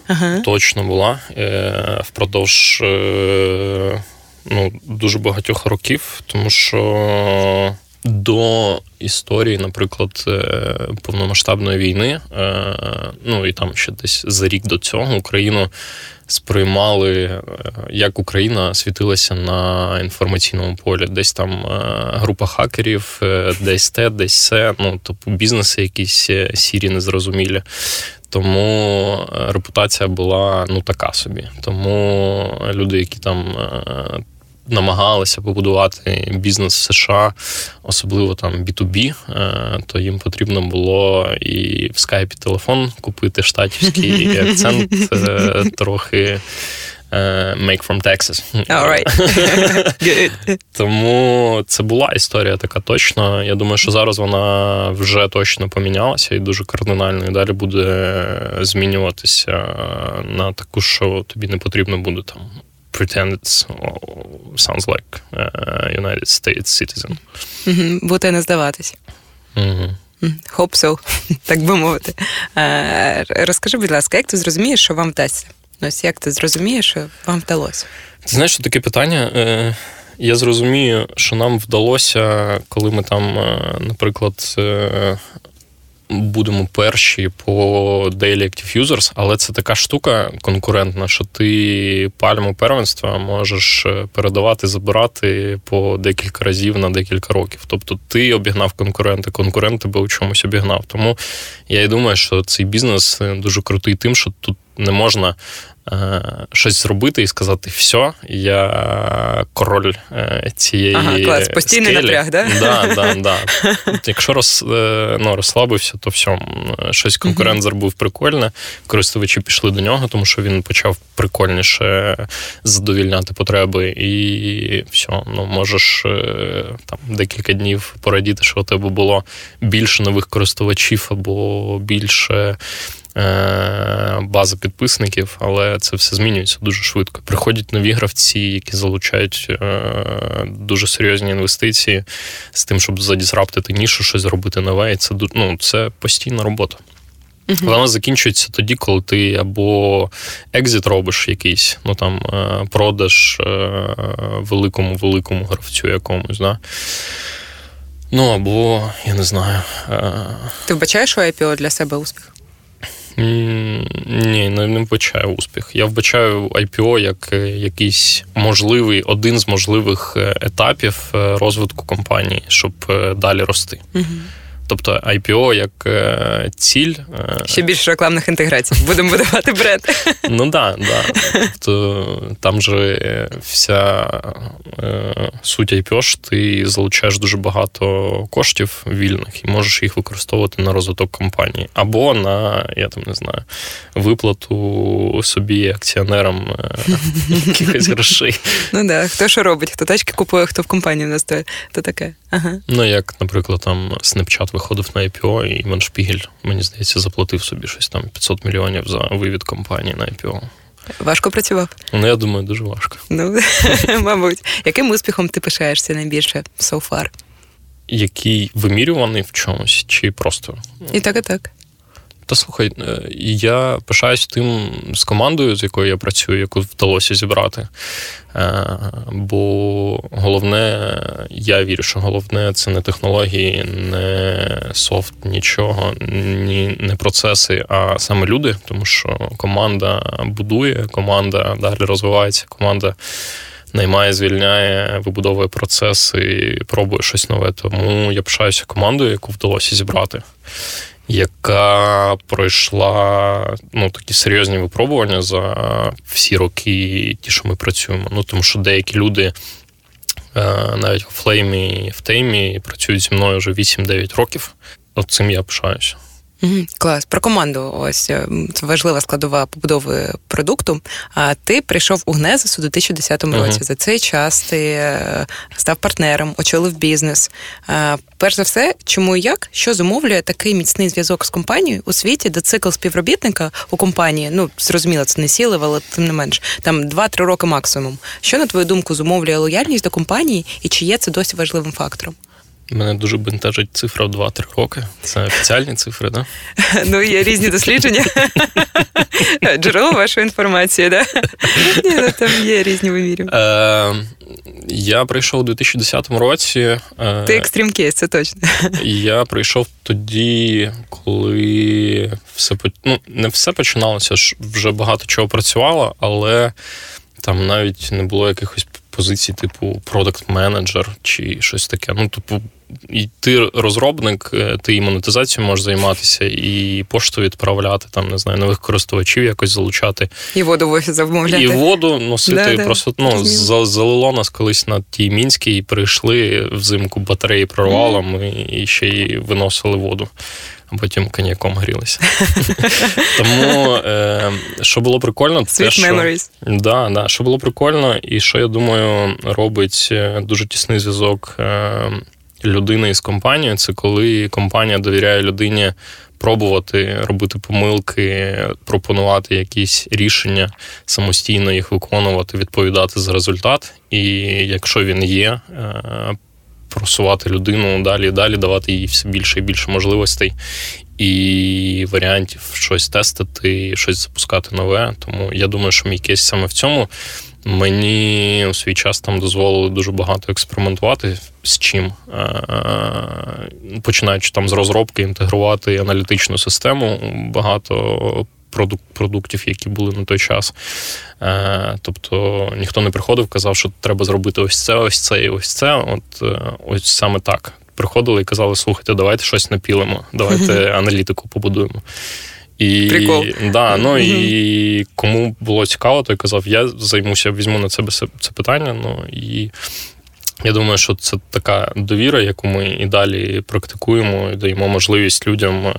Ага. Точно була е, впродовж е, ну, дуже багатьох років, тому що до історії, наприклад, е, повномасштабної війни, е, ну і там ще десь за рік до цього Україну сприймали, е, як Україна світилася на інформаційному полі. Десь там група хакерів, десь те, десь все. Ну тобто бізнеси, якісь сірі, незрозумілі. Тому репутація була ну така собі. Тому люди, які там намагалися побудувати бізнес в США, особливо там B2B, е, то їм потрібно було і в скайпі телефон купити штатівський і акцент е, трохи. Е, make from Texas. All right. Тому це була історія така точно. Я думаю, що зараз вона вже точно помінялася і дуже кардинально. І далі буде змінюватися на таку, що тобі не потрібно буде там pretend it sounds like United States citizen. Бути не здаватись. Hope so, так би мовити. Розкажи, будь ласка, як ти зрозумієш, що вам вдасться? Ось як ти зрозумієш, що вам вдалося? Ти знаєш, що таке питання? Е, я зрозумію, що нам вдалося, коли ми там, е, наприклад, е, будемо перші по Daily Active Users, але це така штука конкурентна, що ти пальму первенства можеш е, передавати, забирати по декілька разів на декілька років. Тобто ти обігнав конкуренти, конкурент тебе у чомусь обігнав. Тому я і думаю, що цей бізнес е, дуже крутий тим, що тут не можна щось зробити і сказати: все, я король е, цієї. Ага, клас, постійний скелі. напряг, да? Да, да, да. Якщо роз, ну, розслабився, то все, щось конкурент зробив прикольне. Користувачі пішли до нього, тому що він почав прикольніше задовільняти потреби, і все, ну можеш там декілька днів порадіти, що у тебе було більше нових користувачів або більше. Е, база підписників, але це все змінюється дуже швидко. Приходять нові гравці, які залучають е, дуже серйозні інвестиції з тим, щоб задізраптити нішу, щось зробити нове. І це ну, це постійна робота. Uh-huh. Вона закінчується тоді, коли ти або екзит робиш якийсь, ну там е, продаж великому великому гравцю якомусь. Да? Ну або я не знаю. Ти вбачаєш у IPO для себе успіх? Ні, не, не вбачаю успіх. Я вбачаю IPO як е, якийсь можливий один з можливих е, етапів е, розвитку компанії, щоб далі рости. Угу. Тобто IPO як е, ціль. Е, Ще більше рекламних інтеграцій. Будемо будувати бренд. Ну так, да, да. Тобто там же вся е, суть IPO ж ти залучаєш дуже багато коштів вільних і можеш їх використовувати на розвиток компанії. Або на, я там не знаю, виплату собі акціонерам якихось грошей. Ну так, хто що робить, хто тачки купує, хто в компанію настоє, то таке. Ага. Ну, як, наприклад, там Snapchat виходив на IPO, і Іван Шпігель, мені здається, заплатив собі щось там 500 мільйонів за вивід компанії на IPO. Важко працював? Ну, я думаю, дуже важко. Ну, мабуть. Яким успіхом ти пишаєшся найбільше so far? Який вимірюваний в чомусь, чи просто? І так, і так. Та слухай, е, я пишаюсь тим з командою, з якою я працюю, яку вдалося зібрати. Е, бо головне, я вірю, що головне це не технології, не софт, нічого, ні, не процеси, а саме люди, тому що команда будує, команда далі розвивається, команда. Наймає, звільняє, вибудовує процеси, пробує щось нове. Тому я пишаюся командою, яку вдалося зібрати яка пройшла ну, такі серйозні випробування за всі роки, ті, що ми працюємо. Ну тому що деякі люди. Е, навіть у флеймі в теймі працюють зі мною вже 8-9 років. От цим я пишаюся. Клас про команду. Ось е, це важлива складова побудови продукту. А ти прийшов у Гнезис у 2010 році. Uh-huh. За цей час ти е, став партнером, очолив бізнес. Перш за все, чому і як, що зумовлює такий міцний зв'язок з компанією у світі, де цикл співробітника у компанії, ну зрозуміло, це не сіли, але тим не менш, там 2-3 роки максимум. Що на твою думку зумовлює лояльність до компанії, і чи є це досі важливим фактором? Мене дуже бентежить цифра в 2-3 роки. Це офіціальні цифри? Да? Ну, є різні дослідження. Джерело вашої інформації, да? Ні, ну, Там є різні вимірів. Е, Я прийшов у 2010 році. Е, Ти екстрім кейс, це точно. Я прийшов тоді, коли все ну, не все починалося, вже багато чого працювало, але там навіть не було якихось позицій, типу продакт-менеджер чи щось таке. Ну, типу, і ти розробник, е, ти і монетизацією можеш займатися, і пошту відправляти, там, не знаю, нових користувачів якось залучати. І воду в офіс замовляти. І воду носити. Да, просто да. ну, залило нас колись на тій мінській, і прийшли взимку батареї прорвало, ми і ще й виносили воду а потім коньяком грілися. Тому е, що було прикольно, це що, да, да, що було прикольно, і що я думаю, робить е, дуже тісний зв'язок е, людини із компанією, це коли компанія довіряє людині. Пробувати робити помилки, пропонувати якісь рішення, самостійно їх виконувати, відповідати за результат. І якщо він є, просувати людину далі і далі, давати їй все більше і більше можливостей і варіантів щось тестити, щось запускати нове. Тому я думаю, що мій кейс саме в цьому. Мені у свій час там дозволили дуже багато експериментувати з чим, починаючи там з розробки, інтегрувати аналітичну систему, багато продуктів, які були на той час. Е, тобто ніхто не приходив, казав, що треба зробити ось це, ось це і ось це. От е, ось саме так. Приходили і казали, слухайте, давайте щось напілимо, давайте аналітику побудуємо. І, Прикол. Да, ну, і кому було цікаво, той казав, я займуся, візьму на себе це питання. Ну, і я думаю, що це така довіра, яку ми і далі практикуємо, і даємо можливість людям е,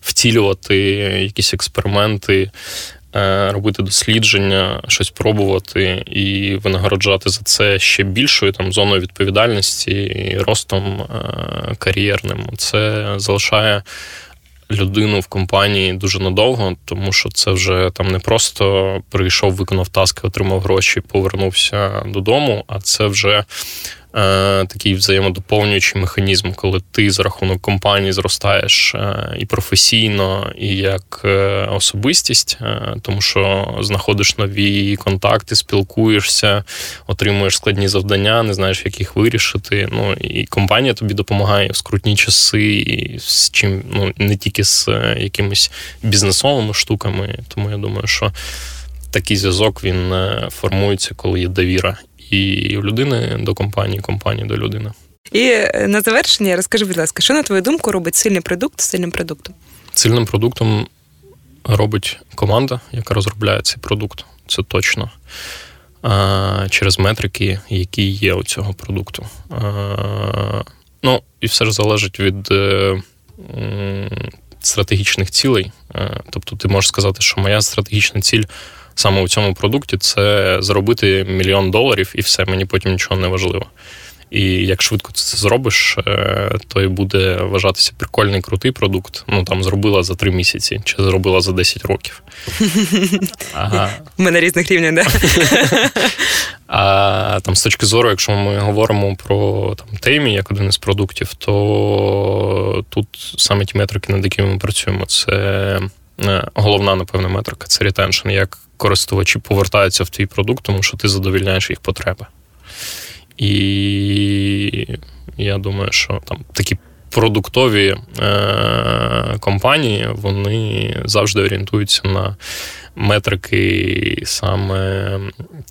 втілювати якісь експерименти, е, робити дослідження, щось пробувати і винагороджати за це ще більшою там зоною відповідальності і ростом е, кар'єрним. Це залишає людину в компанії дуже надовго, тому що це вже там не просто прийшов, виконав таски, отримав гроші, повернувся додому, а це вже такий взаємодоповнюючий механізм, коли ти за рахунок компанії зростаєш е, і професійно, і як е, особистість, тому що знаходиш нові контакти, спілкуєшся, отримуєш складні завдання, не знаєш, як їх вирішити. Ну і компанія тобі допомагає в скрутні часи, і з чим ну не тільки з якимись бізнесовими штуками. Тому я думаю, що. Такий зв'язок він формується, коли є довіра і людини до компанії, компанії до людини. І е, на завершення розкажи, будь ласка, що на твою думку робить сильний продукт сильним продуктом? Сильним продуктом робить команда, яка розробляє цей продукт. Це точно. Через метрики, які є у цього продукту. Ну, і все ж залежить від е, стратегічних цілей. Е, тобто, ти можеш сказати, що моя стратегічна ціль саме у цьому продукті це заробити мільйон доларів, і все, мені потім нічого не важливо. І як швидко це зробиш, е, то і буде вважатися прикольний крутий продукт. Ну там зробила за три місяці чи зробила за 10 років. Ага. Ми на різних рівнях, да? А там з точки зору, якщо ми говоримо про там теймі як один із продуктів, то тут саме ті метрики, над якими ми працюємо, це головна, напевне, метрика це ретеншн. Як користувачі повертаються в твій продукт, тому що ти задовільняєш їх потреби. І я думаю, що там такі продуктові е- компанії вони завжди орієнтуються на метрики саме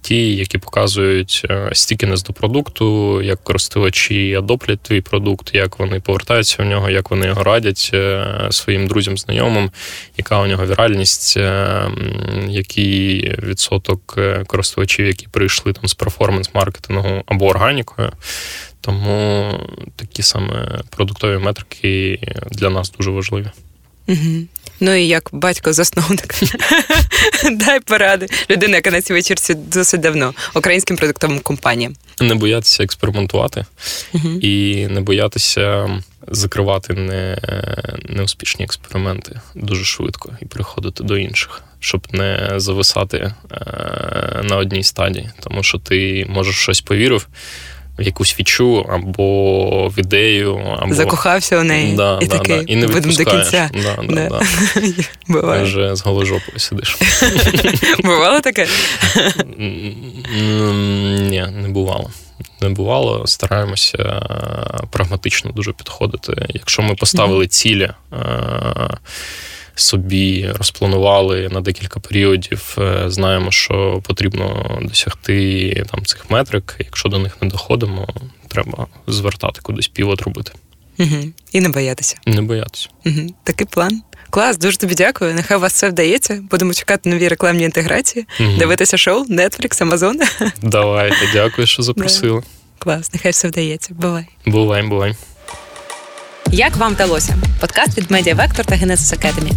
ті, які показують е, стікінес до продукту, як користувачі адоплять твій продукт, як вони повертаються в нього, як вони його радять е, своїм друзям, знайомим, яка у нього віральність, е, який відсоток користувачів, які прийшли там з перформанс-маркетингу або органікою. Тому такі саме продуктові метрики для нас дуже важливі. Угу. Ну і як батько-засновник, дай поради. Людина, яка на цій вечірці досить давно, українським продуктовим компаніям. Не боятися експериментувати і не боятися закривати не, неуспішні експерименти дуже швидко і переходити до інших, щоб не зависати е, на одній стадії, тому що ти можеш щось повірив в якусь фічу або в ідею, або закохався у неї да, і да, такий, да. і не будемо до кінця. Да, да, да. Буває. Вже з голожопою сидиш. Бувало таке? Ні, не бувало. Не бувало, стараємося прагматично дуже підходити. Якщо ми поставили цілі собі розпланували на декілька періодів. Е, знаємо, що потрібно досягти там цих метрик. Якщо до них не доходимо, треба звертати кудись півот робити. Угу. І не боятися. Не боятися. Угу. Такий план. Клас, дуже тобі дякую. Нехай у вас все вдається. Будемо чекати нові рекламні інтеграції, угу. дивитися шоу, Netflix, Amazon. Давайте, дякую, що запросили. Клас, нехай все вдається. Бувай. Бувай, бувай. Як вам вдалося? Подкаст від Vector та Genesis Academy.